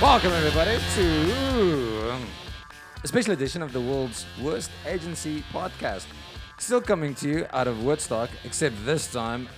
Welcome, everybody, to a special edition of the world's worst agency podcast. Still coming to you out of Woodstock, except this time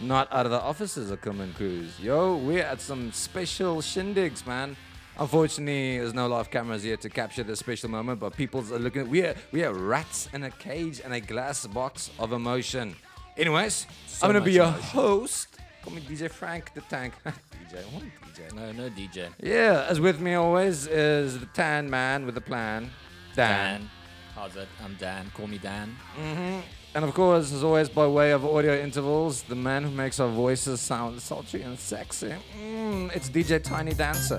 not out of the offices of Common Cruise. Yo, we're at some special shindigs, man. Unfortunately, there's no live cameras here to capture this special moment, but people are looking. We are we are rats in a cage and a glass box of emotion. Anyways, I'm gonna be much your emotion. host. Call me DJ Frank the Tank. DJ, what DJ? No, no DJ. Yeah, as with me always is the tan man with a plan, Dan. Dan. How's it? I'm Dan. Call me Dan. hmm And of course, as always, by way of audio intervals, the man who makes our voices sound sultry and sexy. Mm, it's DJ Tiny Dancer,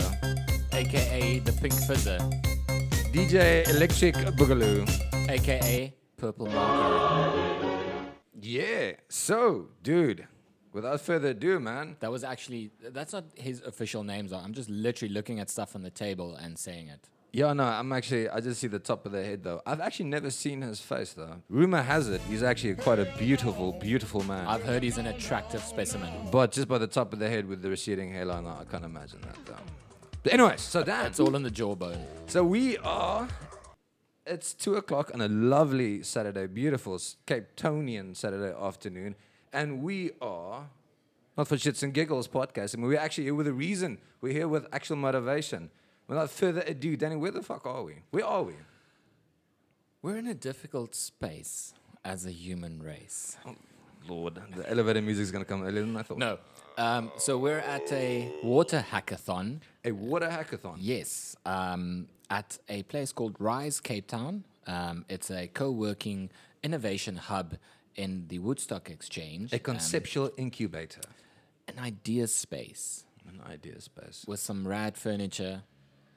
AKA the Pink Fizzer. DJ Electric Boogaloo. AKA Purple Marker. Yeah. So, dude, without further ado, man. That was actually, that's not his official names. I'm just literally looking at stuff on the table and saying it. Yeah, no, I'm actually, I just see the top of the head though. I've actually never seen his face though. Rumor has it, he's actually quite a beautiful, beautiful man. I've heard he's an attractive specimen. But just by the top of the head with the receding hairline, I can't imagine that though. But anyways, so Dan, It's all in the jawbone. so we are. It's two o'clock on a lovely Saturday, beautiful Cape Townian Saturday afternoon, and we are not for shits and giggles podcast. I mean, we're actually here with a reason. We're here with actual motivation. Without further ado, Danny, where the fuck are we? Where are we? We're in a difficult space as a human race. Lord, the elevator music is gonna come earlier than I thought. No. Um, so we're at a water hackathon. a water hackathon. Yes, um, at a place called Rise Cape Town. Um, it's a co-working innovation hub in the Woodstock Exchange. A conceptual incubator, an idea space an idea space. with some rad furniture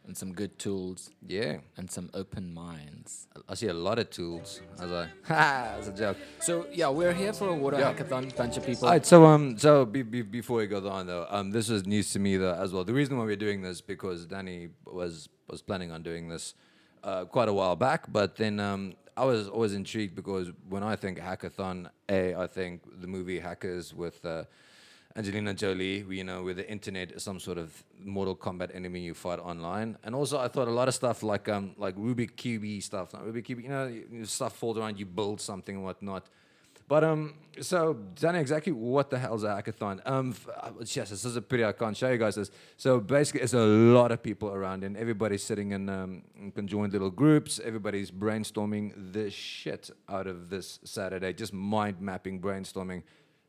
and some good tools Yeah. and some open minds. I see a lot of tools as I ha as a joke. So yeah, we're here for a water Yeah. hackathon. Bunch of people. All right, so um, so be, be, before we go on though, um, this is news to me though as well. The reason why we're doing this because Danny was was planning on doing this uh, quite a while back, but then um, I was always intrigued because when I think hackathon, a I think the movie Hackers with. Uh, Angelina Jolie, you know, where the internet some sort of Mortal Kombat enemy you fight online, and also I thought a lot of stuff like um like Rubik cube stuff, not Rubik you know, stuff falls around, you build something and whatnot. But um, so Danny, exactly what the hell's a hackathon? Um, uh, yes, this is a pity I can't show you guys this. So basically, it's a lot of people around, and everybody's sitting in um, in conjoined little groups. Everybody's brainstorming the shit out of this Saturday, just mind mapping brainstorming.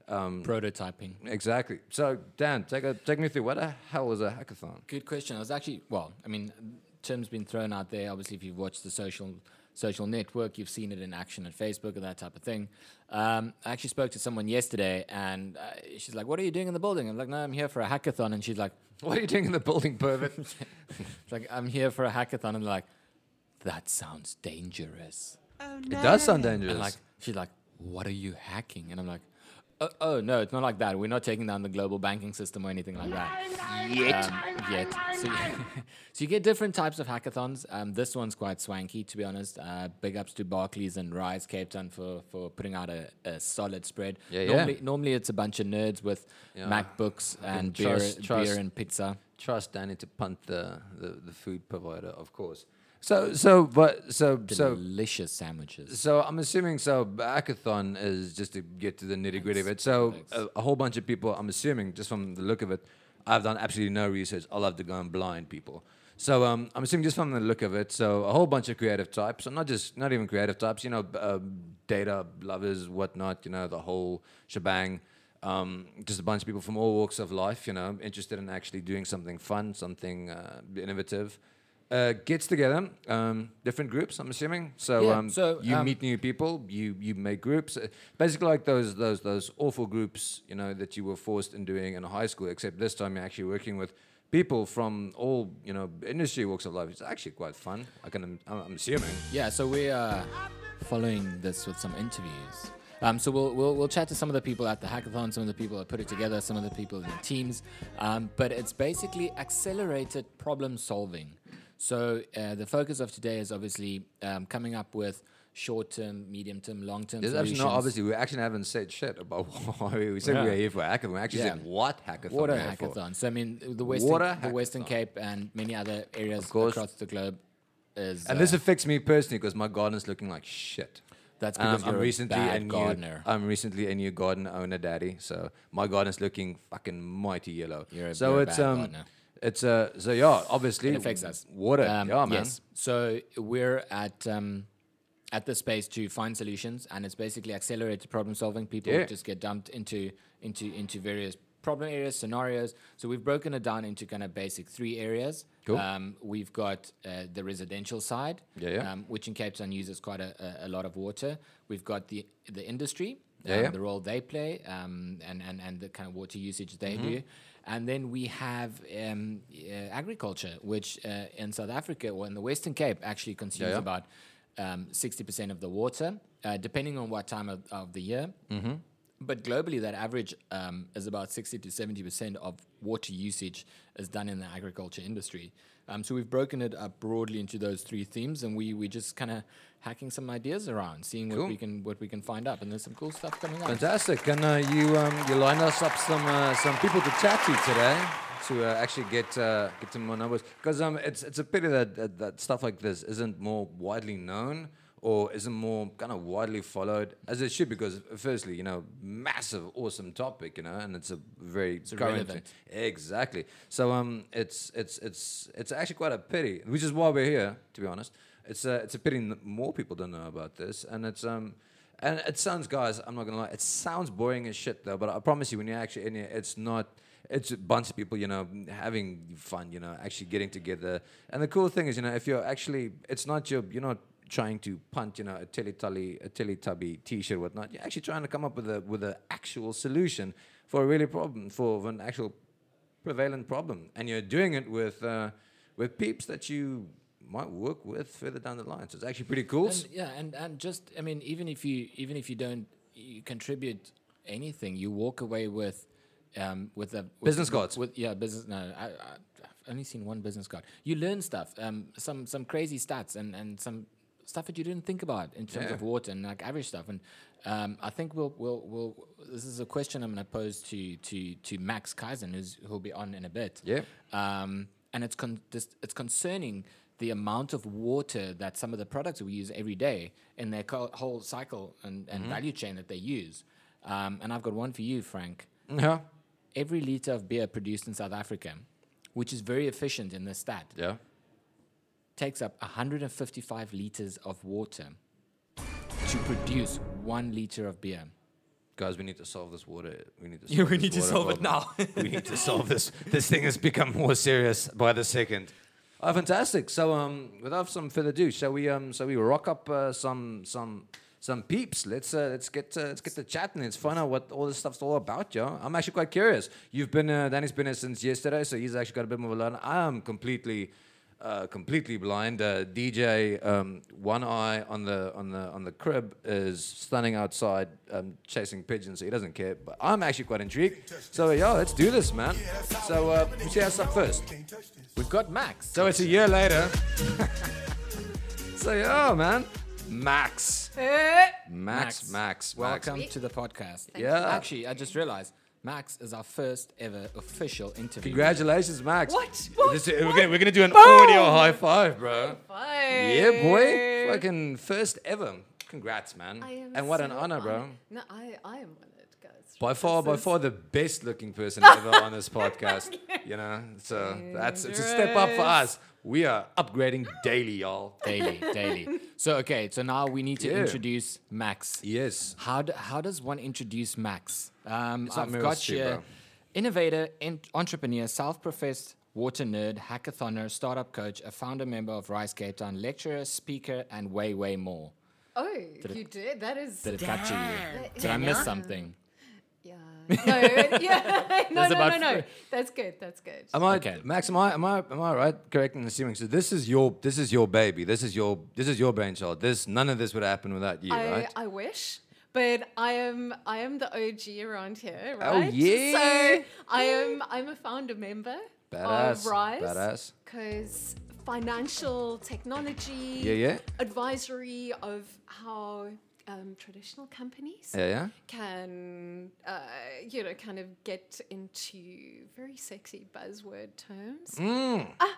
Um, prototyping. exactly. So Dan, take a, take me through what the hell is a hackathon? Good question. I was actually well. I mean, terms been thrown out there. Obviously, if you've watched the social social network, you've seen it in action at Facebook and that type of thing. Um, I actually spoke to someone yesterday, and uh, she's like, "What are you doing in the building?" I'm like, "No, I'm here for a hackathon." And she's like, What are you doing in the building, pervert? "It's like I'm here for a hackathon." And they're like, "That sounds dangerous." Oh, no. it does sound dangerous. And like, she's like, "What are you hacking?" And I'm like. Oh, oh no! It's not like that. We're not taking down the global banking system or anything like that yet. Um, yet. So you, so you get different types of hackathons. Um, this one's quite swanky, to be honest. Uh, big ups to Barclays and Rise Cape Town for, for putting out a, a solid spread. Yeah, yeah. normally, normally it's a bunch of nerds with Yeah. MacBooks and beer, trust- trust- beer and pizza. Trust Danny to punt the, the, the food provider, of course. So so but so so Delicious sandwiches. So I'm assuming so hackathon is just to get to the nitty gritty of it. So a, a whole bunch of people. I'm assuming just from the look of it, I've done absolutely no research. I love to go and blind people. So um, I'm assuming just from the look of it. So a whole bunch of creative types, and not just not even creative types. You know, uh, data lovers, whatnot. You know, the whole shebang. Um, just a bunch of people from all walks of life. You know, interested in actually doing something fun, something uh, innovative. Uh, gets together, um, different groups. I'm assuming. So, Yeah, um, so, you um, meet new people. You you make groups. Uh, basically, like those those those awful groups, you know, that you were forced in doing in high school. Except this time, you're actually working with people from all you know industry walks of life. It's actually quite fun. I can. I'm, I'm assuming. Yeah, so we are following this with some interviews. Um, so we'll, we'll we'll chat to some of the people at the hackathon, some of the people that put it together, some of the people in the teams. Um, but it's basically accelerated problem solving. So uh, the focus of today is obviously um, coming up with short term, medium term, long term There's actually no, obviously, we actually haven't said shit about why we said we Yeah. were here for hackathon. We actually Yeah. said what hackathon. Water hackathon. So I mean, the Western, the Western. Cape and many other areas across the globe is. And uh, this affects me personally because my garden's looking like shit. that's And because I'm, I'm a recently bad a new, gardener. I'm recently a new garden owner, daddy. So my garden's looking fucking mighty yellow. You're a- so a it's bad um, gardener. It's a so yeah, obviously It affects us. Water, Um, yeah, man. Yes. So we're at um, at the space to find solutions, and it's basically accelerated problem solving. People Yeah. just get dumped into into into various problem areas, scenarios. So we've broken it down into kind of basic three areas. Cool. Um, we've got uh, the residential side, Yeah, yeah. Um, which in Cape Town uses quite a, a, a lot of water. We've got the the industry, Yeah, um, yeah. the role they play, um, and, and and the kind of water usage they Mm-hmm. do. And then we have um, uh, agriculture, which uh, in South Africa or in the Western Cape actually consumes yeah. about um, 60% of the water, uh, depending on what time of, of the year. Mm-hmm. But globally, that average um, is about 60 to 70% of water usage is done in the agriculture industry. Um, so we've broken it up broadly into those three themes, and we we just kind of hacking some ideas around, seeing what we can what we can find up, and there's some cool stuff coming up. Fantastic. And uh, you um, you line us up some uh, some people to chat to today to uh, actually get uh, get some more numbers because um, it's it's a pity that, that that stuff like this isn't more widely known or isn't more kind of widely followed as it should because firstly you know massive awesome topic you know and it's a very current relevant. exactly so um it's it's it's it's actually quite a pity which is why we're here to be honest it's uh, it's a pity that more people don't know about this and it's um and it sounds, guys, I'm not gonna lie, it sounds boring as shit though. But I promise you, when you're actually in it's not. It's a bunch of people, you know, having fun, you know, actually getting together. And the cool thing is, you know, if you're actually, it's not your, you're not trying to punt, you know, a Teletubby, a Teletubby T-shirt, whatnot. You're actually trying to come up with a with an actual solution for a really problem, for an actual prevalent problem, and you're doing it with uh, with peeps that you might work with further down the line. So it's actually pretty cool. And, yeah, and and just I mean, even if you even if you don't you contribute anything, you walk away with um, with a with, Business cards. With yeah, business. No, I, I, I've only seen one business card. You learn stuff, um, some some crazy stats, and and some stuff that you didn't think about in terms Yeah. of water and like average stuff. And um, I think we'll we'll we'll. This is a question I'm going to pose to to to Max Kaizen, who's who'll be on in a bit. Yeah. Um, and it's con- this, it's concerning the amount of water that some of the products we use every day in their co- whole cycle and, Mm-hmm. value chain that they use. Um, and I've got one for you, Frank. yeah. Every liter of beer produced in South Africa, which is very efficient in this stat, Yeah. takes up 155 liters of water to produce one liter of beer. Guys, we need to solve this water. We need to. Yeah, Solve we need to solve it now. we need to solve this. This thing has become more serious by the second. Oh, fantastic! So, um, without some further ado, shall we um, shall we rock up uh, some some some peeps? Let's uh, let's get uh, let's get to chatting. Let's find out what all this stuff's all about, yo. I'm actually quite curious. You've been uh, Danny's been here since yesterday, so he's actually got a bit more of a learn. I am completely. Uh, completely blind. Uh, DJ, um, one eye on the on the on the crib is standing outside um, chasing pigeons, so he doesn't care. But I'm actually quite intrigued. So yeah, let's do this, man. So uh, who shares up first? We've got Max. So it's a year later. so yeah, man, Max, Max, Max, Max. welcome to the podcast. Yeah. Actually, I just realized Max is our first ever official interview. Congratulations, Max. What? What? This- we're, gonna, we're gonna do an audio high five, bro. Bye. Yeah, boy. Fucking first ever. Congrats, man. I am and what an so honor, bro. honored. No, I, I am honored, guys. By far, This by far the best looking person ever on this podcast. You know, so that's it's a step up for us. We are upgrading daily, y'all. daily, daily. So okay, so now we need to Yeah. introduce Max. Yes. How do, how does one introduce Max? Um, not I've Meryl got Streep, here bro. innovator, en- entrepreneur, self-professed water nerd, hackathoner, startup coach, a founder member of Rise Cape Town, lecturer, speaker, and way way more. Oh, you did? That is. Did it capture you? Did I miss something? Yeah. No, yeah. no, That's no, about no, no. That's good. That's good. Am I Okay. Max? Am I am I am I right? Correct in assuming. So this is your this is your baby. This is your this is your brainchild. This none of this would happen without you, I, right? I wish. But I am I am the OG around here, Oh, right? yeah. So I am I'm a founder member Badass, of Rise. badass. Because financial technology, Yeah, yeah. advisory of how um, traditional companies Yeah, yeah. can, uh, you know, kind of get into very sexy buzzword terms. Ah,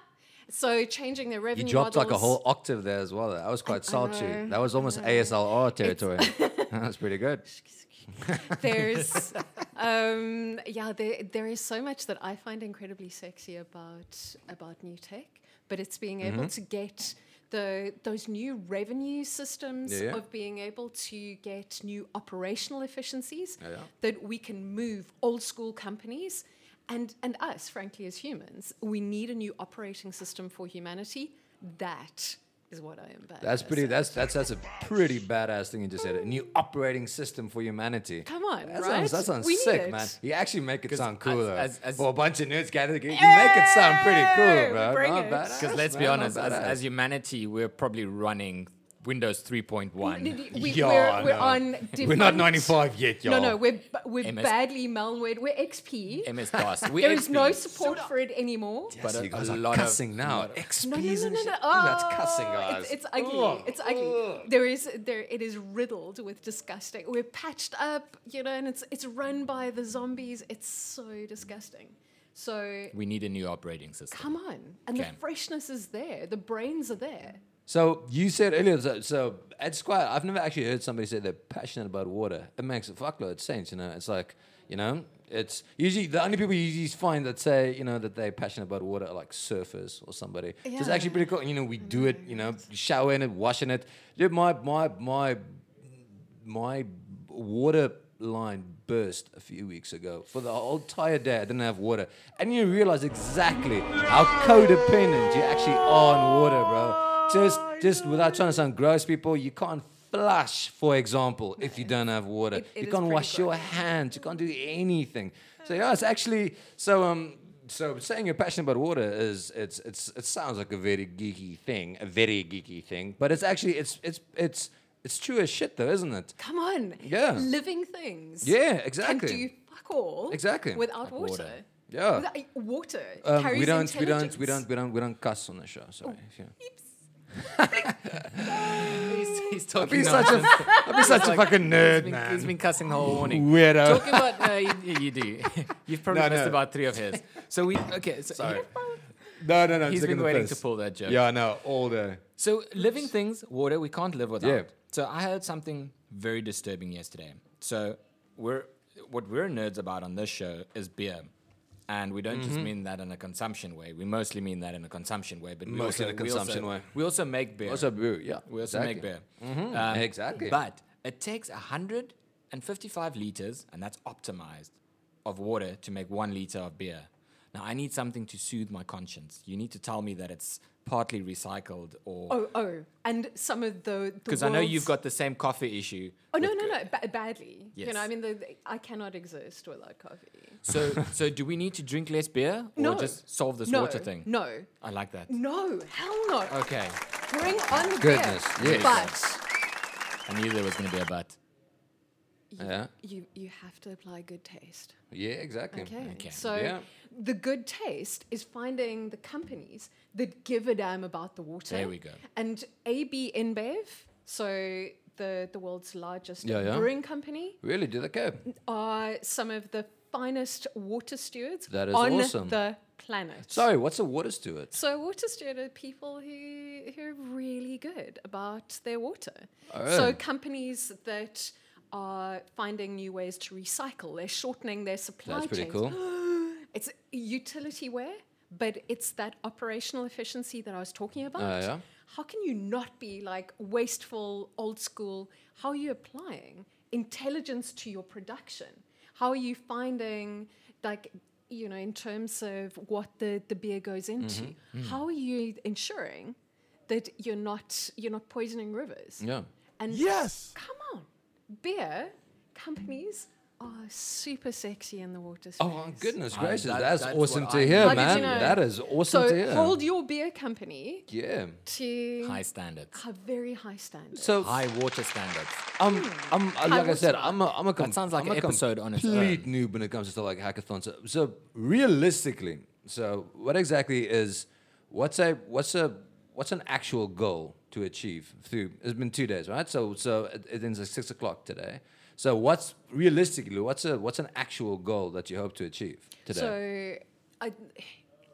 so changing their Mm. You revenue dropped like a whole octave there as well. That was quite I sultry. know, That was almost. ASMR territory. That's pretty good. There's, um, yeah, there, there is so much that I find incredibly sexy about about new tech, but it's being able Mm-hmm. to get the those new revenue systems Yeah, yeah. of being able to get new operational efficiencies Yeah, that we can move old school companies and and us, frankly, as humans, we need a new operating system for humanity. That is what I am. That's pretty. That's that's that's a pretty badass thing you just said. A new operating system for humanity. Come on, that right? sounds that sounds We sick, man. You actually make it sound cool as- though. as- as- for a bunch of nerds gathered together, you make it sound pretty cool, bro. bring Not it. badass, Because let's be man, not honest, as, as humanity, we're probably running Windows 3.1. We, Yeah, we're, we're no. on we're not 95 yet, y'all. No, no, we're we're MS badly malwared. We're XP. MS DOS. We there is no XP. support for it anymore. Yes, but a- you guys a are lot of- cussing now. lot of- No, no, no, no, no. Ooh, that's cussing, Oh, guys. It's, it's ugly. Ugh, It's ugly. ugh. There is there. It is riddled with disgusting. We're patched up, you know, and it's it's run by the zombies. It's so disgusting. So We need a new operating system. come on, and Okay. the freshness is there. The brains are there. So you said earlier, so, so at Squire, I've never actually heard somebody say they're passionate about water. It makes a fuckload of sense, you know. It's like, you know, it's usually the only people you usually find that say, you know, that they're passionate about water are like surfers or somebody. So it's actually pretty cool. You know, we do it, you know, shower in it, washing it. Dude, my my my my water line burst a few weeks ago. For the whole entire day, I didn't have water. And you realize exactly how codependent you actually are on water, bro. Just, just without trying to sound gross, people, you can't flush, for example, if you don't have water. It- it you can't wash your hands. You can't do anything. So yeah, it's actually so um. So saying you're passionate about water is it's it's it sounds like a very geeky thing, a very geeky thing, but it's actually it's it's it's it's true as shit though, isn't it? Come on. Yeah. Living things. Yeah, exactly. Can do fuck all. Exactly. Without Like water. water. Yeah. Without, water Um, carries we don't we don't we don't we don't we don't cuss on the show. Sorry. Yeah. He's, he's I'd talking be such a I'd be such a like- fucking he's nerd, been, man. he's been cussing the whole morning. Weirdo. Talking about no, you, you do. You've probably No, missed no. about three of his. So we okay. So Sorry. No, no, no. He's been waiting to pull that joke. Yeah, no, all day. So living things, water, we can't live without. Yeah. So I heard something very disturbing yesterday. So we're what we're nerds about on this show is beer. And we don't Mm-hmm. just mean that in a consumption way. We mostly mean that in a consumption way. But we Mostly also, in a we also- consumption way. We also make beer. Also, brew. Yeah. we also make beer. Mhm, Um, exactly. But it takes 155 liters, and that's optimized, of water to make one liter of beer. Now, I need something to soothe my conscience. You need to tell me that it's partly recycled or. Oh, oh, and some of the Because I know you've got the same coffee issue. Oh no, no, no, ba- badly. You know, I mean, the, the- I cannot exist without coffee. So, so do we need to drink less beer or No. just solve this no, water thing? No, I like that. no, hell no. Okay, Bring on the Goodness, beer. yes. But I knew there was going to be a but. you, Yeah. you you have to apply good taste. Yeah, exactly. Okay. Okay. So Yeah. the good taste is finding the companies that give a damn about the water. There we go. And AB InBev, so the the world's largest Yeah, yeah. brewing company, Really, do they care? are some of the finest water stewards That is on awesome. the planet. Sorry, what's a water steward? So water steward are people who, who are really good about their water. Oh, So companies that are finding new ways to recycle, they're shortening their supply That's pretty chains. cool. It's utility wear, but it's that operational efficiency that I was talking oh, about. Oh, yeah? How can you not be like wasteful, old school? How are you applying intelligence to your production? How are you finding like you know in terms of what the, the beer goes into? Mm-hmm. How are you ensuring that you're not you're not poisoning rivers? Yeah. And Yes. come on, beer companies are super sexy in the water space. Oh my goodness I- gracious, that- that's, that's awesome to I hear, need. How did man. you know? That is awesome so to hear. hold your beer company yeah. to High standards. have very high standards. So High water standards. I'm, I'm uh, like I said. I'm a, I'm a com- That sounds like I'm an a episode on its complete own. noob when it comes to stuff like hackathons. So, so realistically, so what exactly is what's a what's a what's an actual goal to achieve through? It's been two days, right? So so it, it ends at six o'clock today. So what's realistically what's a what's an actual goal that you hope to achieve today? So, I,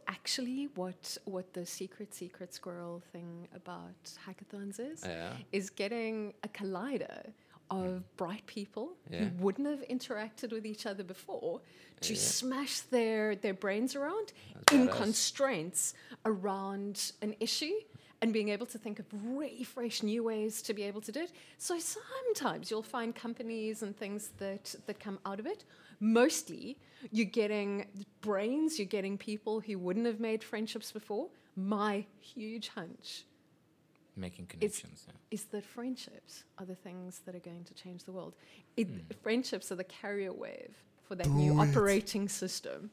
actually, what what the secret secret squirrel thing about hackathons is Yeah. is getting a collider of hmm. bright people Yeah. who wouldn't have interacted with each other before to smash their their brains around in badass. constraints around an issue and being able to think of really fresh new ways to be able to do it. So sometimes you'll find companies and things that that come out of it. Mostly you're getting brains, you're getting people who wouldn't have made friendships before. My huge hunch Making connections. yeah. is that friendships are the things that are going to change the world. It, hmm. Friendships are the carrier wave for that new operating system.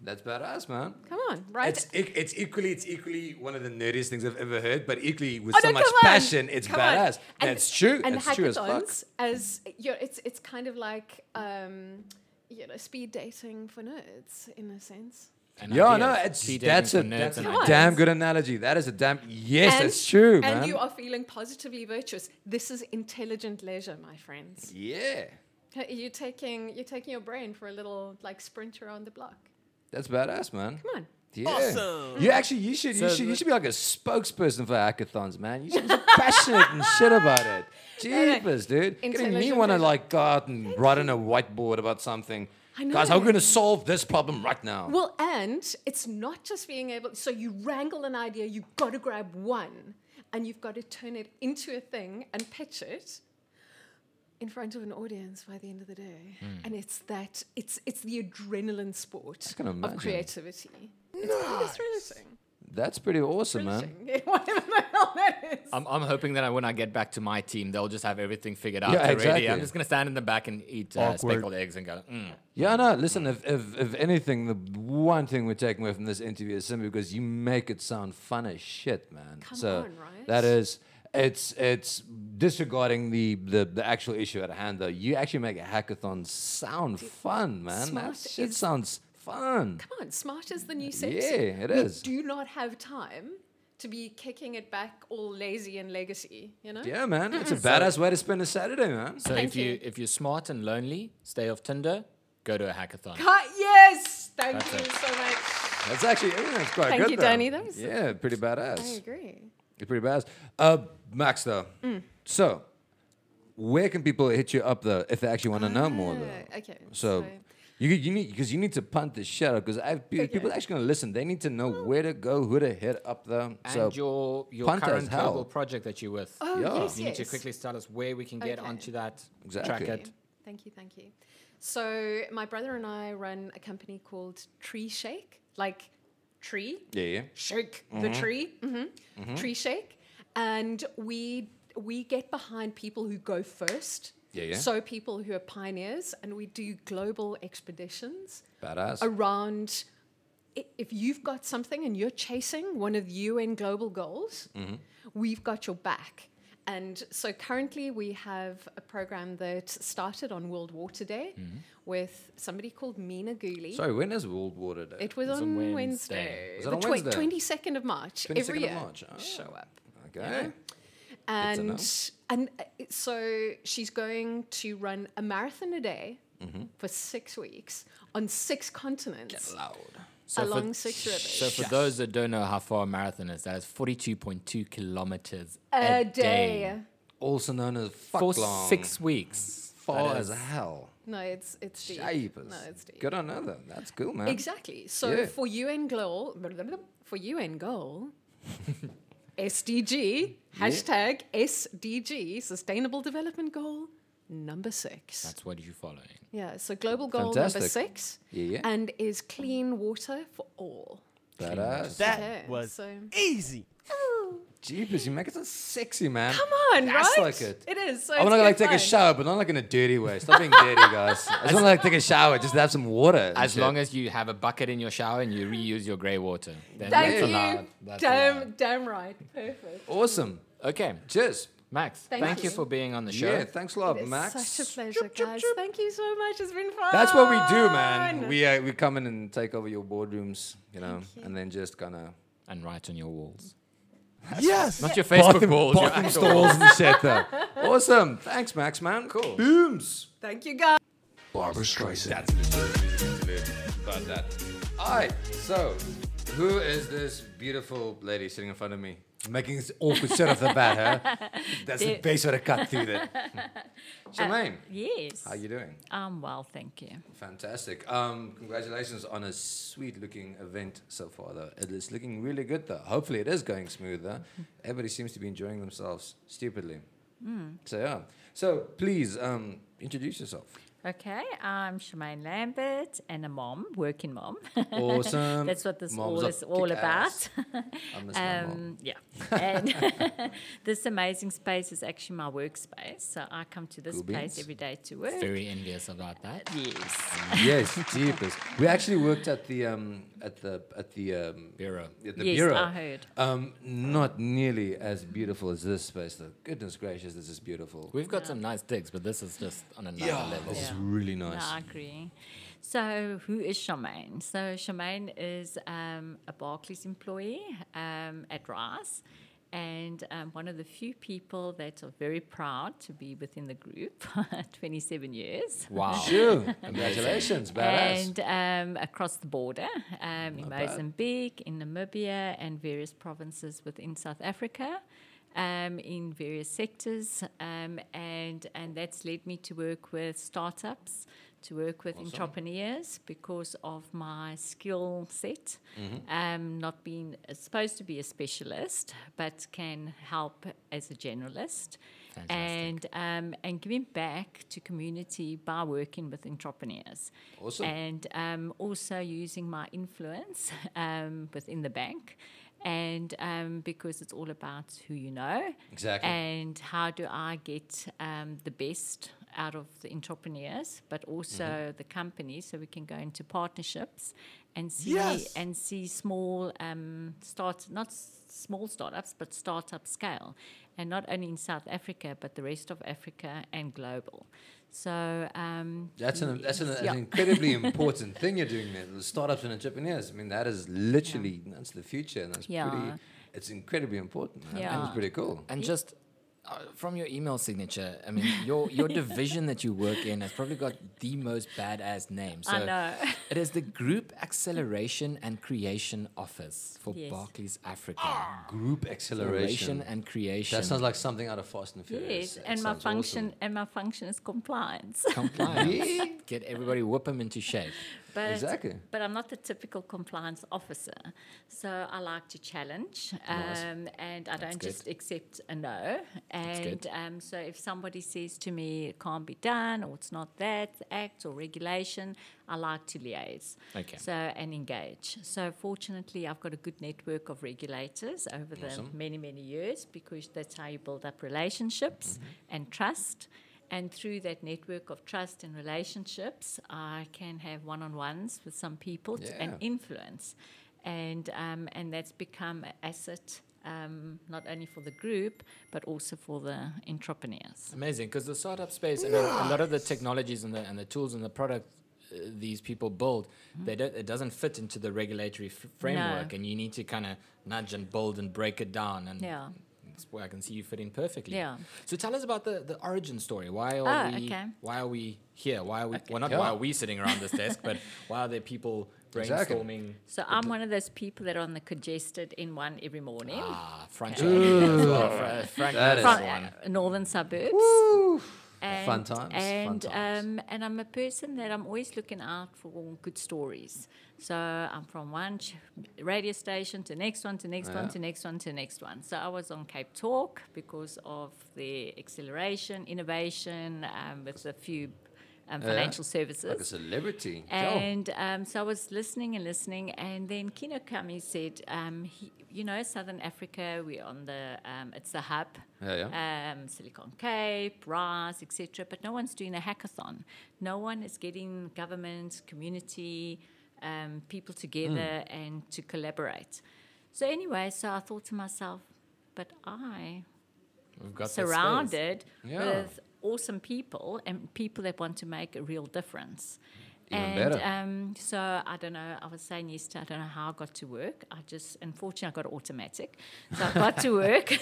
That's badass, man. Come on, right? It's it's equally it's equally one of the nerdiest things I've ever heard, but equally with Oh, so no, much passion, it's Come on. badass. And- That's true. And it's true as fuck. hackathons, as you know, it's it's kind of like um, you know speed dating for nerds in a sense. An Yeah, idea. no, it's Speed that's a dating for nerds that's a damn good analogy. That is a damn yes, And- that's true, and man. you are feeling positively virtuous. This is intelligent leisure, my friends. yeah, You're taking you're taking your brain for a little like sprint around the block. That's badass, man. Come on. Yeah. Awesome. You actually you should you So should you the- should be like a spokesperson for hackathons, man. You should be so passionate and shit about it. Jeepers, dude. Getting me Intelligent want to leisure. like go out and write on a whiteboard about something. I Guys, how are we know. gonna solve this problem right now? Well, and it's not just being able. So you wrangle an idea, you've got to grab one, and you've got to turn it into a thing and pitch it in front of an audience by the end of the day. And it's that. It's it's the adrenaline sport of imagine. creativity. It's pretty thrilling. That's pretty awesome, man. Whatever the hell that is. I'm, I'm hoping that when I get back to my team, they'll just have everything figured out Yeah, already. exactly. I'm just gonna stand in the back and eat uh, speckled eggs and go. Mm. Yeah, no. Listen, if, if if anything, the one thing we're taking away from this interview is simply because you make it sound fun as shit, man. Come so on, right? that is, it's it's disregarding the, the the actual issue at hand. Though you actually make a hackathon sound fun, man. smart That shit is- sounds fun. Come on, smart is the new sexy. Yeah, it we is. do not have time to be kicking it back all lazy and legacy. You know. Yeah, man. It's a badass way to spend a Saturday, man. So Thank if you, you. if you're smart and lonely, stay off Tinder, go to a hackathon. Cut. Yes. Thank That's you it. so much. That's actually yeah, that's quite Thank good. you, though. Danny. That was- yeah, pretty badass I badass. agree. It's pretty badass. Uh, Max, though. Mm. So, where can people hit you up though if they actually want to know more though? Ah, okay. So, you you need because you need to punt this shit out because people Okay. actually gonna listen. They need to know where to go, who to hit up though. And so your your punt current hell. global project that you're with. Oh Yeah. yes, you need to quickly tell us where we can get Okay. onto that. Exactly. Track Thank it. you. Thank you, thank you. So my brother and I run a company called Tree Shake, like tree yeah, yeah. shake the tree, hmm tree shake, and we we get behind people who go first. Yeah, yeah. So people who are pioneers, and we do global expeditions Badass. around. If you've got something and you're chasing one of the UN global goals, Mm-hmm. we've got your back. And so currently we have a program that started on World Water Day with somebody called Mina Guli. Mm-hmm. Sorry, when is World Water Day? It was on on Wednesday. Wednesday. Was on Wednesday? 22nd of March. 22nd every of year. March. Oh. Show up. okay. And know. and uh, so she's going to run a marathon a day Mm-hmm. for six weeks on six continents Get Loud. So for- along six rivers. So for those that don't know how far a marathon is, that is 42.2 kilometers a day. Also known as fuck for long. six weeks. Far as hell. No, it's it's deep. Shapers. No, it's deep. Good on her though. That's cool, man. Exactly. So Yeah. for UN goal, for UN goal, SDG hashtag SDG Sustainable Development Goal number six. That's what you're following. yeah. So global goal number six, Yeah, yeah. and is clean water for all. Badass. That Okay, was so- easy. Jeepers, you make it so sexy, man. Come on, That's right? like it. It is. So I it's want to like good take a shower, but not like in a dirty way. Stop being dirty, guys. I just want to like take a shower, just have some water. As shit. long as you have a bucket in your shower and you reuse your grey water. Then Thank that's you. allowed. That's damn, allowed. damn right. Perfect. awesome. Okay, Cheers. Max, Thank thank, you. you. for being on the show. Yeah, thanks a lot, It's Max. such a pleasure, guys. Thank you so much. It's been fun. That's what we do, man. We uh, we come in and take over your boardrooms, you know, you. and then just kind of and write on your walls. Yes. Not your Facebook walls, your Bathroom actual stalls and shit though. Awesome. Thanks, Max, man. Cool. Booms. Thank you, guys. Barbra Streisand. That's legit. About that. All right. So, who is this beautiful lady sitting in front of me? Making this awkward shit off the bat, huh? That's the base of the cut through that. Charmaine, Yes. how you doing? Um, well, thank you. Fantastic. Um, congratulations on a sweet-looking event so far, though. It is looking really good, though. Hopefully, it is going smoother. Everybody seems to be enjoying themselves stupidly. So yeah. So please um, introduce yourself. Okay, I'm Charmaine Lambert and a mom, working mom. Awesome. That's what this Moms all is all about. kick-ass. I miss my mom. Um, yeah. And this amazing space is actually my workspace. So I come to this Cool place beans. every day to work. Very envious about that. yes. yes, jeepers. We actually worked at the um, at the at the um, Bureau. at the Yes, bureau. I heard. Um, not nearly as beautiful as this space. Though. Goodness gracious, this is beautiful. We've got some nice digs, but this is just on another Yeah, level. this is Really No, nice. I agree. So, who is Charmaine? So, Charmaine is um, a Barclays employee um, at Rise and um, one of the few people that are very proud to be within the group 27 years. Wow. Sure. Congratulations, badass. And um, across the border um, in Not bad. Mozambique, in Namibia, and various provinces within South Africa. Um, in various sectors, um, and and that's led me to work with startups, to work with entrepreneurs because of my skill set. Mm-hmm. Um, not being supposed to be a specialist, but can help as a generalist Fantastic. and um, and giving back to community by working with entrepreneurs. Awesome. And um, also using my influence um, within the bank. And um, because it's all about who you know. Exactly. And how do I get um, the best out of the entrepreneurs, but also Mm-hmm. the companies, so we can go into partnerships and see Yes. and see small um, start not small startups, but startup scale, and not only in South Africa, but the rest of Africa and global. So um, That's an that's an, yeah. an incredibly important thing you're doing there. The startups and entrepreneurs. I mean, that is literally that's the future, and that's Yeah. pretty. It's incredibly important. man. Yeah. It's pretty cool. And just Uh, from your email signature, I mean, your your division that you work in has probably got the most badass name. So I know. it is the Group Acceleration and Creation Office for Yes. Barclays Africa. Group acceleration. and creation. That sounds like something out of Fast and Furious. yes, It and my function awesome. and my function is compliance. compliance. Get everybody, whip them into shape. But, Exactly. But I'm not the typical compliance officer. So I like to challenge um, and I don't good. just accept a no. And um, so if somebody says to me it can't be done or it's not that act or regulation, I like to liaise. Okay. So and engage. So fortunately, I've got a good network of regulators over the many many years because that's how you build up relationships Mm-hmm. and trust. And through that network of trust and relationships, I can have one-on-ones with some people to, and influence, and um, and that's become an asset. Um, not only for the group, but also for the entrepreneurs. Amazing, because the startup space and a, a lot of the technologies and the and the tools and the product uh, these people build, they don't, it doesn't fit into the regulatory f- framework, and you need to kind of nudge and build and break it down. And Yeah. That's where I can see you fit in perfectly. Yeah. So tell us about the, the origin story. Why are Ah, we okay. Why are we here? Why are we? Well, not Yeah. why are we sitting around this desk, but why are there people Exactly. brainstorming? So I'm one of those people that are on the congested N1 every morning. Ah, Frank. Frank, Frank That knows is from the one. northern suburbs. And, Fun times, fun times. Um, and I'm a person that I'm always looking out for good stories. So I'm from one ch- radio station to next one to next Yeah. one to next one to next one. So I was on Cape Talk because of the acceleration, innovation um, with a few um, Yeah. financial services. Like a celebrity. And um, so I was listening and listening, and then Kieno Kammies said, um, he, "You know, Southern Africa, we're on the um, it's the hub, Yeah, yeah. Um, Silicon Cape, RAS, etc. But no one's doing a hackathon. No one is getting government, community, um, people together and to collaborate. So anyway, so I thought to myself, but I We've got surrounded Yeah. with awesome people and people that want to make a real difference. Even and better. Um, so I don't know. I was saying yesterday, I don't know how I got to work. I just, unfortunately, I got automatic. So I got to work.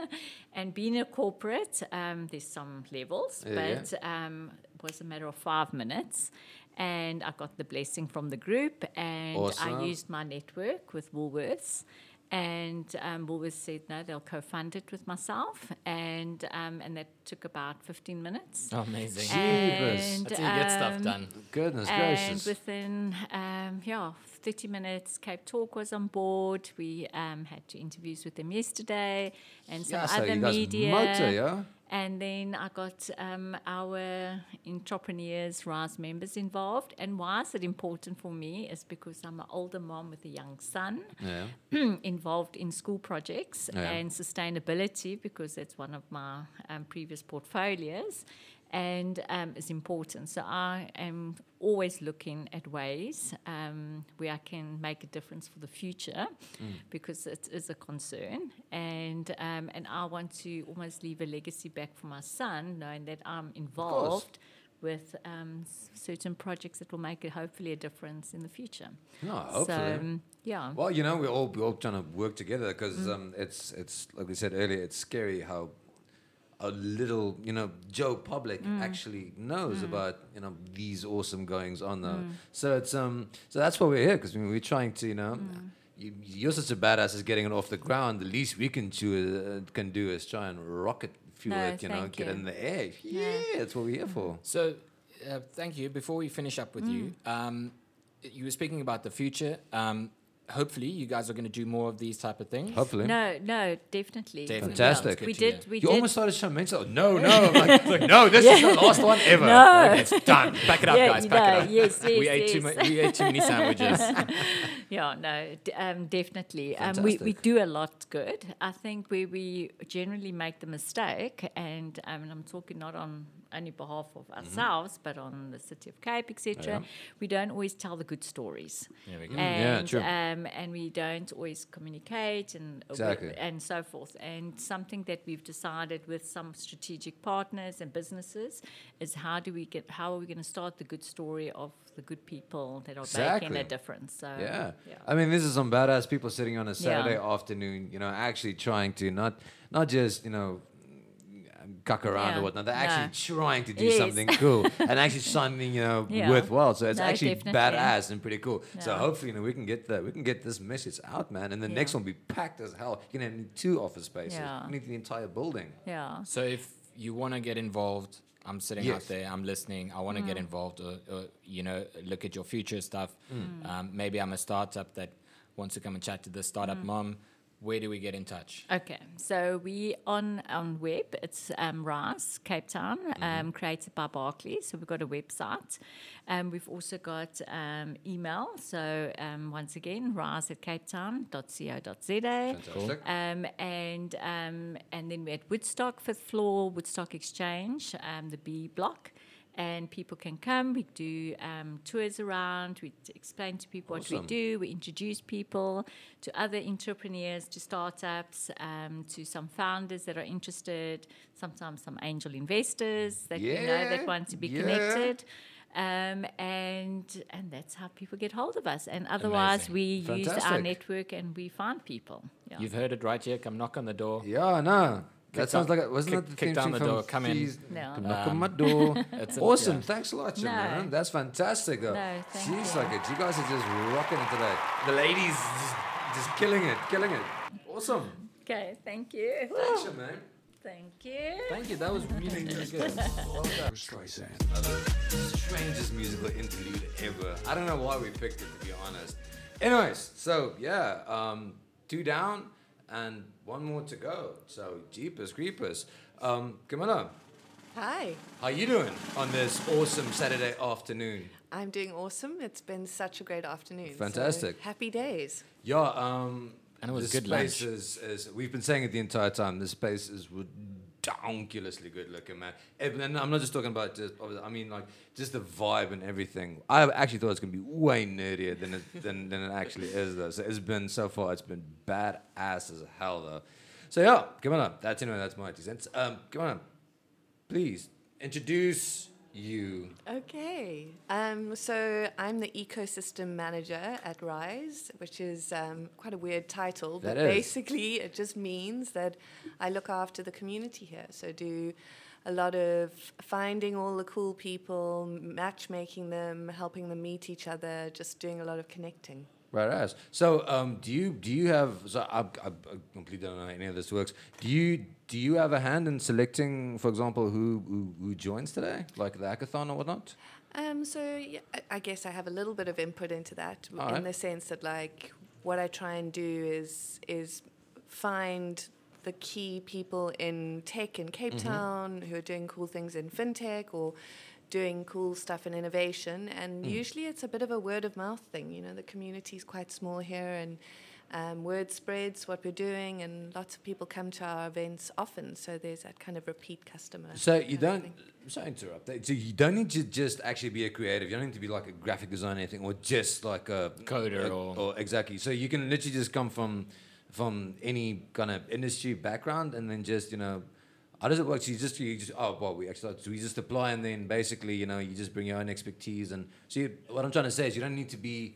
and being a corporate, um, there's some levels, Yeah, yeah. but um, it was a matter of five minutes. And I got the blessing from the group, and Awesome. I used my network with Woolworths. And um, Woolworths said no, they'll co-fund it with myself, and um, and that took about 15 minutes. Oh, amazing. Jeepers. And, That's how you get stuff um, done. Goodness and gracious. within, um, yeah, 30 minutes, Cape Talk was on board. We um, had two interviews with them yesterday and some yeah, so other you guys media. motor, yeah? And then I got um, our entrepreneurs, RISE members involved. And why is it important for me is because I'm an older mom with a young son Yeah. involved in school projects Yeah. and sustainability because that's one of my um, previous portfolios and um, is important. So I am always looking at ways um, where I can make a difference for the future because it is a concern and um, and I want to almost leave a legacy back for my son knowing that I'm involved with um, certain projects that will make it hopefully a difference in the future. No, So hopefully. um, yeah. Well, you know, we're all we're all trying to work together because um, it's it's like we said earlier, it's scary how a little you know Joe public actually knows about you know these awesome goings on though. So it's um so that's why we're here because we're trying to you know. You, you're such a badass as getting it off the ground. The least we can do uh, can do is try and rocket fuel No, it. You know, thank get in the air. Yeah, that's what we're here for. So, uh, thank you. Before we finish up with you, um, you were speaking about the future. Um, hopefully, you guys are going to do more of these type of things. Hopefully. No, no, definitely. Definitely. Fantastic. We did. know. We you did. almost started showing mental. No, no, like, like, no. This is the last one ever. No. Okay, it's done. Pack it up, Yeah, guys. Pack no, it up. yes, yes, we ate too ma- we ate too many sandwiches. Yeah, no, d- um, definitely. Um, we, we do a lot good. I think where we generally make the mistake, and um, and I'm talking not on only behalf of ourselves, but on the city of Cape, etc. Mm-hmm. Yeah. We don't always tell the good stories. There we go. Yeah, and true. um, and we don't always communicate and uh, Exactly. and so forth. And something that we've decided with some strategic partners and businesses is how do we get how are we going to start the good story of the good people that are making a difference. So Yeah. Yeah. I mean, this is some badass people sitting on a Saturday Yeah. afternoon, you know, actually trying to not not just, you know, cuck around Yeah. or whatnot. They're No. actually trying to do Yes. something cool and actually something, you know, Yeah. worthwhile. So it's No, actually definitely. badass and pretty cool. So hopefully, you know, we can get the we can get this message out, man. And the next one will be packed as hell. You can have two office spaces. Yeah. You need the entire building. Yeah. So if you want to get involved, I'm sitting out there, I'm listening, I want to get Mm. involved, or, or you know, look at your future stuff. Mm. Um, maybe I'm a startup that wants to come and chat to the startup Mm. mom. Where do we get in touch? Okay, so we on on web. It's um, Rise Cape Town, um, created by Barclay. So we've got a website. Um, we've also got um, email. So um, once again, rise at capetown.co.za. Fantastic. Um, and um, and then we're at Woodstock, fifth floor, Woodstock Exchange, um, the B block. And people can come. We do um, tours around. We explain to people what we do. We introduce people to other entrepreneurs, to startups, um, to some founders that are interested. Sometimes some angel investors that you know that want to be yeah. connected. Um, and and that's how people get hold of us. And otherwise, Amazing. we use our network and we find people. Yeah. You've heard it right here. Come knock on the door. Yeah, no. That Kick sounds down- like it. wasn't kick- that the kick theme down tune the from door, come in. No. Come knock on Um, my door. awesome. yeah. Thanks a lot, Jim, No. man. That's fantastic, though. No, thank Jeez, you. like it. You guys are just rocking it today. The ladies just, just killing it, killing it. Awesome. Okay, thank you. Thanks, Jim, man. Thank you. Thank you. That was really, really good. Well done. The strangest musical interlude ever. I don't know why we picked it, to be honest. Anyways, so yeah, um, two down and one more to go. So jeepers creepers. Um, Camilla, Hi, how you doing on this awesome Saturday afternoon? I'm doing awesome. It's been such a great afternoon. so Fantastic. happy days. Yeah, um, And it was this good place lunch. is, is we've been saying it the entire time. This place is ridiculously good looking, man. And I'm not just talking about just. I mean, like just the vibe and everything. I actually thought it was gonna be way nerdier than it than, than it actually is, though. So it's been so far. It's been badass as hell, though. So yeah, come on up. That's anyway. That's my two cents. Um, come on up. Please introduce you? Okay. Um, so I'm the ecosystem manager at Rise, which is um, quite a weird title, but That is. basically it just means that I look after the community here. So do a lot of finding all the cool people, matchmaking them, helping them meet each other, just doing a lot of connecting. Right as. So, um, do you do you have? So, I, I, I completely don't know how any of this works. Do you do you have a hand in selecting, for example, who who, who joins today, like the hackathon or whatnot? Um, so yeah, I- I guess I have a little bit of input into that All in right. the sense that like what I try and do is is find the key people in tech in Cape Mm-hmm. Town who are doing cool things in fintech or doing cool stuff and innovation and Mm. usually it's a bit of a word of mouth thing you know the community is quite small here and um, word spreads what we're doing and lots of people come to our events often so there's that kind of repeat customer So you don't. thing. Sorry to interrupt. So you don't need to just actually be a creative. You don't need to be like a graphic designer or anything, or just like a Coder a- or- exactly. So you can literally just come from from any kind of industry background, and then just you know. How does it work? So you just you just oh well we actually so we just apply and then basically you know you just bring your own expertise and so you, what I'm trying to say is you don't need to be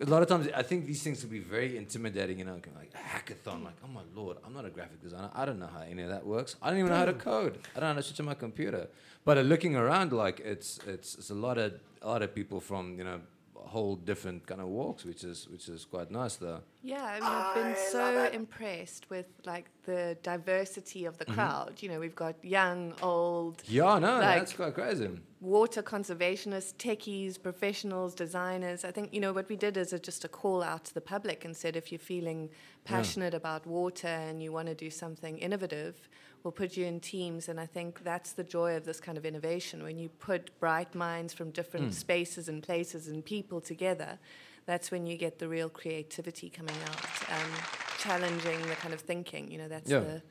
a lot of times I think these things can be very intimidating you know like hackathon like oh my lord I'm not a graphic designer. I don't know how any of that works. I don't even know how to code. I don't know how to switch on my computer. But uh, looking around like it's it's it's a lot of a lot of people from you know whole different kind of walks which is which is quite nice though Yeah, I mean, I've been so impressed with like the diversity of the Mm-hmm. crowd. You know, we've got young, old, yeah no Like- that's quite crazy water conservationists, techies, professionals, designers. I think you know what we did is a, just a call out to the public and said if you're feeling passionate about water and you want to do something innovative, we'll put you in teams. And I think that's the joy of this kind of innovation when you put bright minds from different spaces and places and people together. That's when you get the real creativity coming out, um, challenging the kind of thinking. You know, that's Yeah. the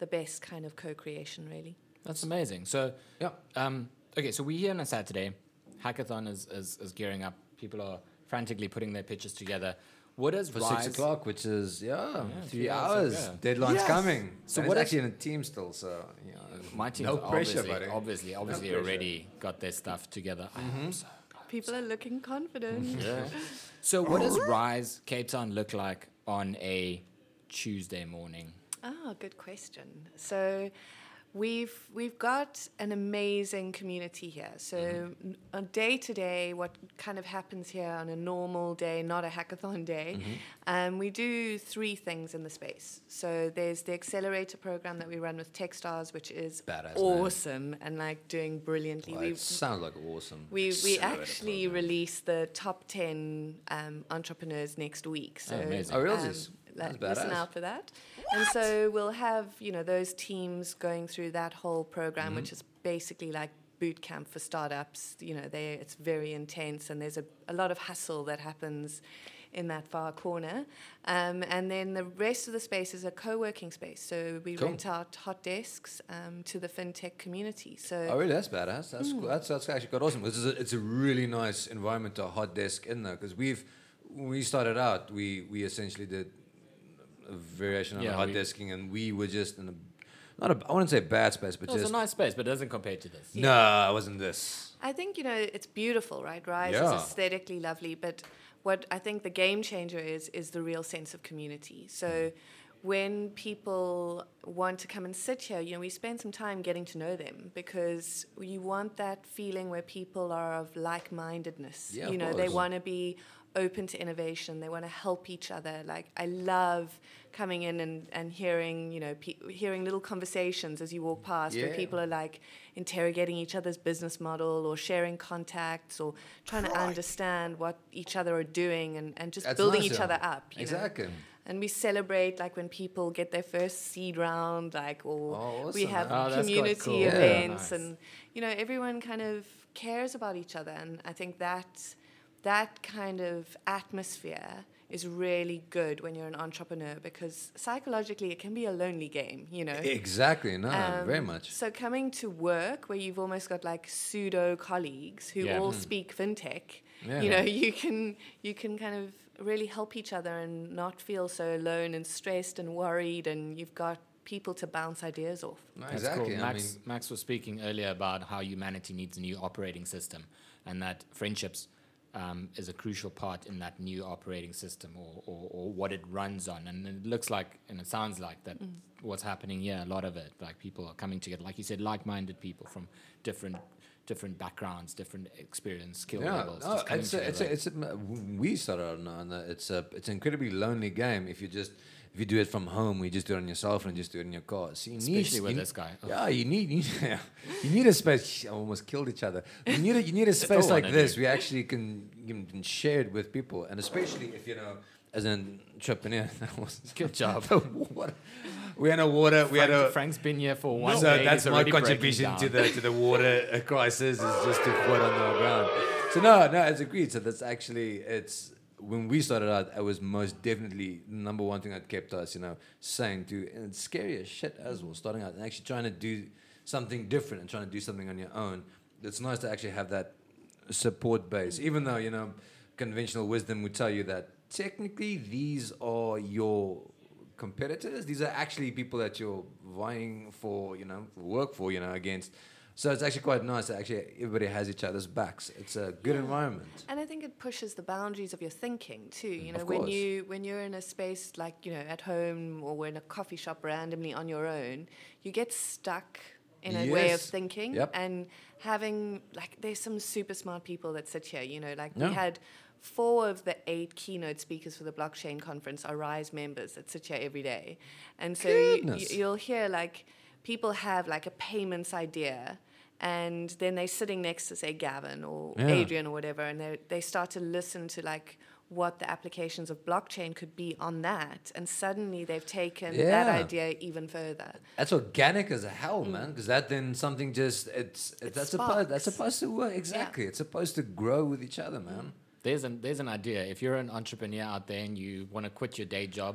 the best kind of co-creation, really. That's amazing. So, Yeah. Um, okay, so we're here on a Saturday. Hackathon is, is, is gearing up. People are frantically putting their pitches together. What does for Rise? six o'clock, which is yeah, three three hours, hours. okay. Deadline's Yes. coming. So So what what is- actually in a team still? So yeah, My team no pressure, obviously, buddy. obviously, obviously pressure. already got their stuff together. I'm so People are looking confident. Yeah. So, what does Rise Cape Town look like on a Tuesday morning? Ah, good question. So we've we've got an amazing community here. So n- on day to day, what kind of happens here on a normal day, not a hackathon day, um, we do three things in the space. So there's the accelerator program that we run with Techstars, which is Badass, man. awesome and like doing brilliantly. Well, we sounds like awesome. we, we actually program. release the top 10 um, entrepreneurs next week. So, amazing. Oh, really? um, badass. listen out for that. And so we'll have, you know, those teams going through that whole program, Mm-hmm. which is basically like boot camp for startups. You know, they it's very intense and there's a, a lot of hustle that happens in that far corner. Um, and then the rest of the space is a co-working space. So we Cool. rent out hot desks um, to the fintech community. So Oh, really? That's badass. That's cool. That's that's actually quite awesome. This is a, it's a really nice environment to hot desk in there because we've when we started out, we we essentially did a variation on Yeah, hot we- desking, and we were just in a not a I wouldn't say bad space, but Well, it's just a nice space, but it doesn't compare to this. no, it wasn't this. I think you know it's beautiful, right? Rise Yeah. is aesthetically lovely, but what I think the game changer is is the real sense of community. So hmm. when people want to come and sit here, you know, we spend some time getting to know them because you want that feeling where people are of like-mindedness. Yeah, you of know, they want to be open to innovation. They want to help each other. Like I love coming in and, and hearing, you know, pe- hearing little conversations as you walk past where people are like interrogating each other's business model or sharing contacts or trying to understand what each other are doing and, and just That's building each other up. You know? Exactly. And we celebrate like when people get their first seed round, like or Oh, we have. Oh, community cool. Yeah. events, Nice. and you know everyone kind of cares about each other, and I think that that kind of atmosphere is really good when you're an entrepreneur because psychologically it can be a lonely game, you know. Exactly. No, very Um, much. So coming to work where you've almost got like pseudo colleagues who Yeah. all Hmm. speak fintech, Yeah. you know, you can you can kind of really help each other and not feel so alone and stressed and worried and you've got people to bounce ideas off. No, exactly. cool. I Max, mean, Max was speaking earlier about how humanity needs a new operating system and that friendships Um, is a crucial part in that new operating system or, or, or what it runs on. And it looks like, and it sounds like that mm. what's happening here, a lot of it, like people are coming together, like you said, like minded people from different different backgrounds, different experience, skill yeah, levels. no, it's a, it's a, it's a, we started out on that. It's a it's an incredibly lonely game if you just if you do it from home, you just do it on yourself and just do it in your car. So you need, Especially with you- this guy. Oh. Yeah, you need you, yeah, you need a space. I almost killed each other. You need a, you need a space like this. We actually can you can share it with people, and especially if you know as an entrepreneur. That was Good job. we had a water. We had a Frank's been here for one so day. that's my contribution to the to the water crisis is just to put on the ground. So no, no, it's agreed. So that's actually it's when we started out, it was most definitely the number one thing that kept us, you know, sane to and it's scary as shit as well, starting out and actually trying to do something different and trying to do something on your own. It's nice to actually have that support base, even though, you know, conventional wisdom would tell you that technically these are your competitors. These are actually people that you're vying for, you know, work for, you know, against. So it's actually quite nice that actually everybody has each other's backs. It's a good environment. And I think it pushes the boundaries of your thinking too. You know, when you when you're in a space like you know at home or in a coffee shop randomly on your own, you get stuck in a way of Yes. thinking. Yep. And having like there's some super smart people that sit here. You know, like Yeah. we had four of the eight keynote speakers for the blockchain conference are Rise members that sit here every day, and so you, Goodness. you, you'll hear like people have like a payments idea. And then they're sitting next to, say, Gavin or Yeah. Adrian or whatever, and they they start to listen to like what the applications of blockchain could be on that, and suddenly they've taken that idea even further. That's organic as a hell, man. Because that then something just it's, Mm. It that's supposed that's sparks. supposed to work exactly. It's supposed to grow with each other, man. There's an there's an idea. If you're an entrepreneur out there and you want to quit your day job,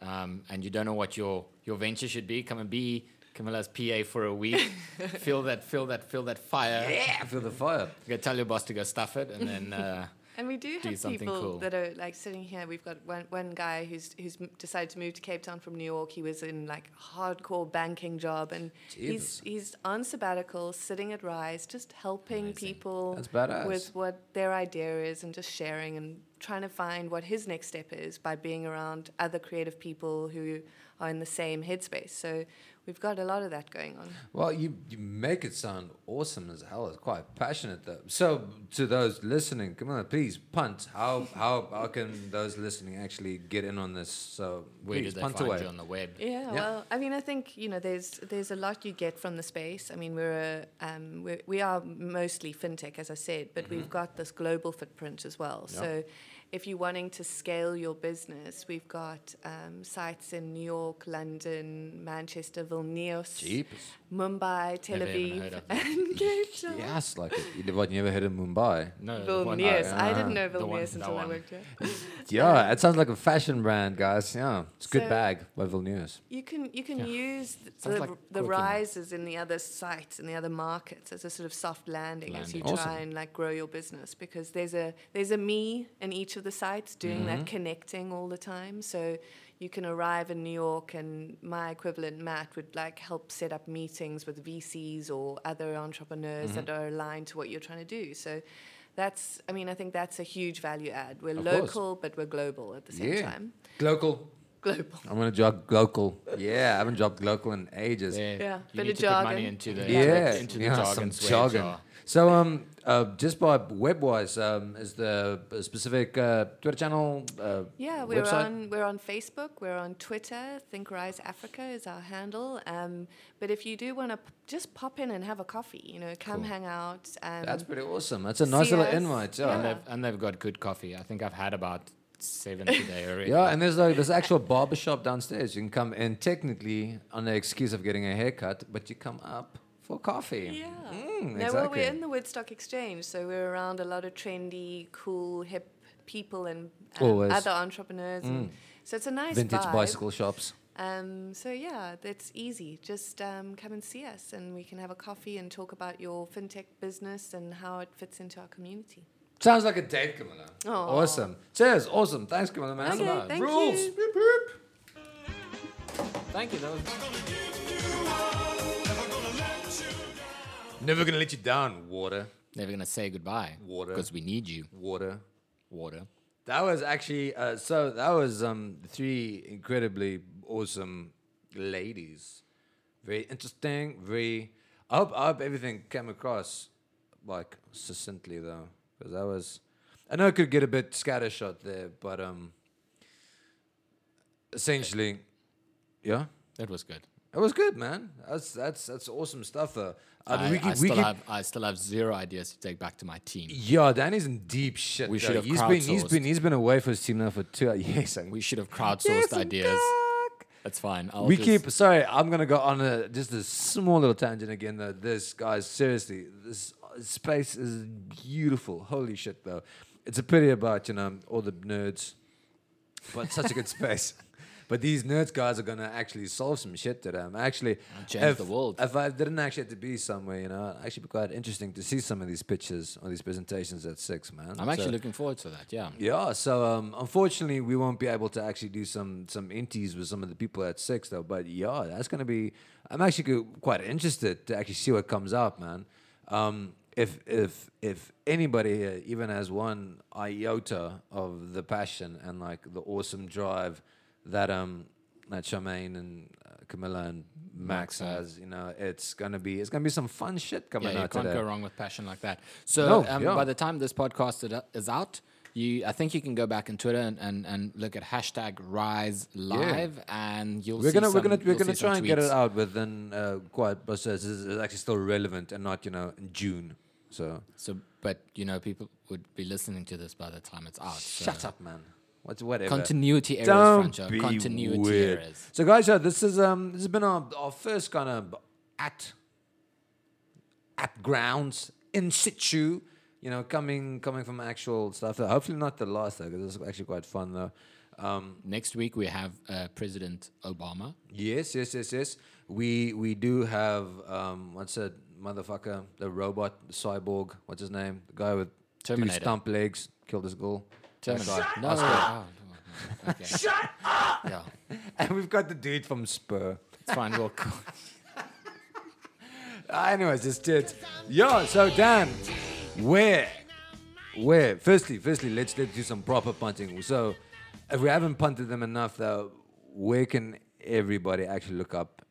um, and you don't know what your your venture should be, come and be Camilla's PA for a week. feel that feel that feel that fire. Yeah, feel the fire. You go tell your boss to go stuff it, and then uh, And we do Do have something people cool. that are like sitting here. We've got one, one guy who's who's decided to move to Cape Town from New York. He was in like hardcore banking job, and he's Jesus. he's on sabbatical, sitting at Rise, just helping Amazing. people with what their idea is, and just sharing and trying to find what his next step is by being around other creative people who are in the same headspace. So we've got a lot of that going on. Well, you, you make it sound awesome as hell. It's quite passionate though. So to those listening, come on, please punt. How how how can those listening actually get in on this? So where please did they punt find away. you on the web? Yeah, Yeah. well, I mean, I think you know, there's there's a lot you get from the space. I mean, we're a, um, we're, we are mostly fintech, as I said, but we've got this global footprint as well. Yeah. So, if you're wanting to scale your business, we've got um, sites in New York, London, Manchester, Vilnius, Jeepers. Mumbai, Tel Never Aviv, heard of them. and Cape Town. Yes, like it. You, what, you ever heard of Mumbai? No, the one- Vilnius. oh, I didn't know The one- Vilnius until I worked here. Yeah, it sounds like a fashion brand, guys. Yeah, it's a good So- bag by Vilnius. You can you can Yeah. use th- Sounds the, like the rises in the other sites and the other markets as a sort of soft landing, as you Landing. try and like grow your business because there's a there's a me in each of the sites doing Mm-hmm. that connecting all the time. So you can arrive in New York and my equivalent Matt would like help set up meetings with VCs or other entrepreneurs Mm-hmm. that are aligned to what you're trying to do. So that's I mean I think that's a huge value add. We're Of course. local but we're global at the same Yeah. time. Local. Global. I'm gonna jog local. Yeah, I haven't dropped local in ages. There. Yeah, you bit need of to put money into the Yeah, into the yeah, jargon some swear jargon. jar. So, um, uh, just by web wise, um, is the specific uh, Twitter channel? Uh, Yeah, we're website? on we're on Facebook, we're on Twitter. Think Rise Africa is our handle. Um, but if you do want to p- just pop in and have a coffee, you know, come Cool. hang out. Um, That's pretty awesome. That's a nice little us. invite. Yeah. And they've and they've got good coffee. I think I've had about seven today already. Yeah, and there's like there's actual barber shop downstairs. You can come in technically on the excuse of getting a haircut, but you come up for coffee. yeah. Mm, no, well, we're in the Woodstock Exchange, so we're around a lot of trendy, cool, hip people and um, other entrepreneurs. And so it's a nice Vintage vibe. bicycle shops. Um, so yeah, it's easy. Just um, come and see us, and we can have a coffee and talk about your fintech business and how it fits into our community. Sounds like a date, Camilla. Aw. Awesome. Cheers. Awesome. Thanks, Camilla, man. Okay, thank Rules. you. Beep, beep. Thank you. That was Never gonna let you down, water. never gonna say goodbye. Water. Because we need you. Water. Water. That was actually uh, so. That was um three incredibly awesome ladies. Very interesting. Very. I hope, I hope everything came across like succinctly though, because that was. I know it could get a bit scattershot there, but um. Essentially, yeah, That was good. It was good, man. That's that's that's awesome stuff though. I mean, I, we I keep, we still have I still have zero ideas to take back to my team. yeah, Danny's in deep shit. We though. should have He's been he's crowdsourced. been he's been away for his team now for two years. and We should have crowdsourced Yes, ideas. cock. That's fine. I'll we just- keep sorry i'm gonna go on a just a small little tangent again though this guys seriously this space is beautiful holy shit though it's a pity about you know all the nerds but such a good space but these nerds guys are gonna actually solve some shit today i'm actually change if, the world. if i didn't actually have to be somewhere you know it'd actually be quite interesting to see some of these pictures or these presentations at six man I'm actually So- looking forward to that. Yeah. yeah, so um, unfortunately, we won't be able to actually do some some inties with some of the people at six, though. But yeah, that's gonna be. I'm actually quite interested to actually see what comes out, man. Um, if if if anybody here even has one iota of the passion and like the awesome drive that um that Charmaine and uh, Camilla and Max Max has, you know, it's gonna be it's gonna be some fun shit coming Yeah, You can't today. go wrong with passion like that. So No, um, yeah. by the time this podcast is- out, you I think you can go back on Twitter and, and, and look at hashtag Rise Live, and you'll We're see gonna we're gonna we're gonna try and get it out within uh, quite, but it's, it's actually still relevant and not you know in June. So So, but you know, people would be listening to this by the time it's out. so- shut up, man. What's whatever. Continuity errors, Don't Francho. be Continuity weird. errors. So guys, yeah, this is um this has been our, our first kind of at at grounds in situ. You know, coming coming from actual stuff. Hopefully not the last though, because it's actually quite fun though. Um, Next week we have uh, President Obama. Yes, yes, yes, yes. We we do have um what's that motherfucker, the robot, the cyborg, what's his name? The guy with two stump legs, killed his girl. That Terminator. No, Oscar. oh, okay. Shut up. Yeah, And we've got the dude from Spur. it's fine. We'll co- anyways, just it. Yeah, so Dan, where? Where? Firstly, firstly, let's let's do some proper punting. So if we haven't punted them enough though, where can everybody actually look up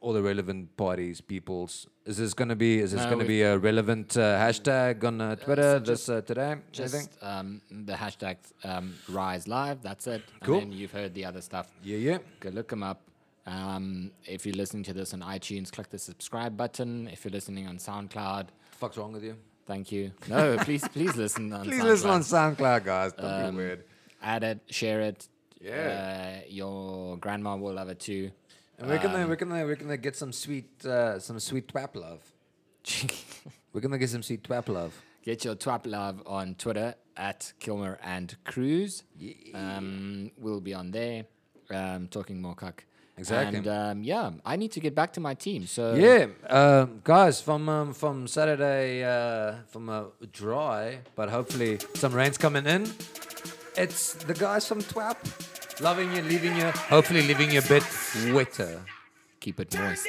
all the relevant parties, peoples? Is this gonna be is this No, gonna we- be a relevant uh, hashtag on uh, Twitter this uh, today? Anything? just um, the hashtag um, Rise Live. That's it. Cool. And then you've heard the other stuff. Yeah, yeah. Go look them up. Um, if you're listening to this on iTunes, click the subscribe button. If you're listening on SoundCloud, fuck's wrong with you? thank you. No, please, please listen on Please SoundCloud. listen on SoundCloud, guys. Don't Um, be weird. Add it, share it. Yeah. Uh, your grandma will love it too. And we're gonna um, we're gonna we're gonna get some sweet uh, some sweet twap love. We're gonna get some sweet twap love. Get your twap love on Twitter at Kilmer and Cruise. Um, we'll be on there um, talking more cuck. Exactly. And um, yeah, I need to get back to my team. So Yeah, um, guys, from um, from Saturday, uh, from a dry, but hopefully some rain's coming in. It's the guys from Twap, loving you, leaving you, hopefully leaving you a bit wetter. keep it moist.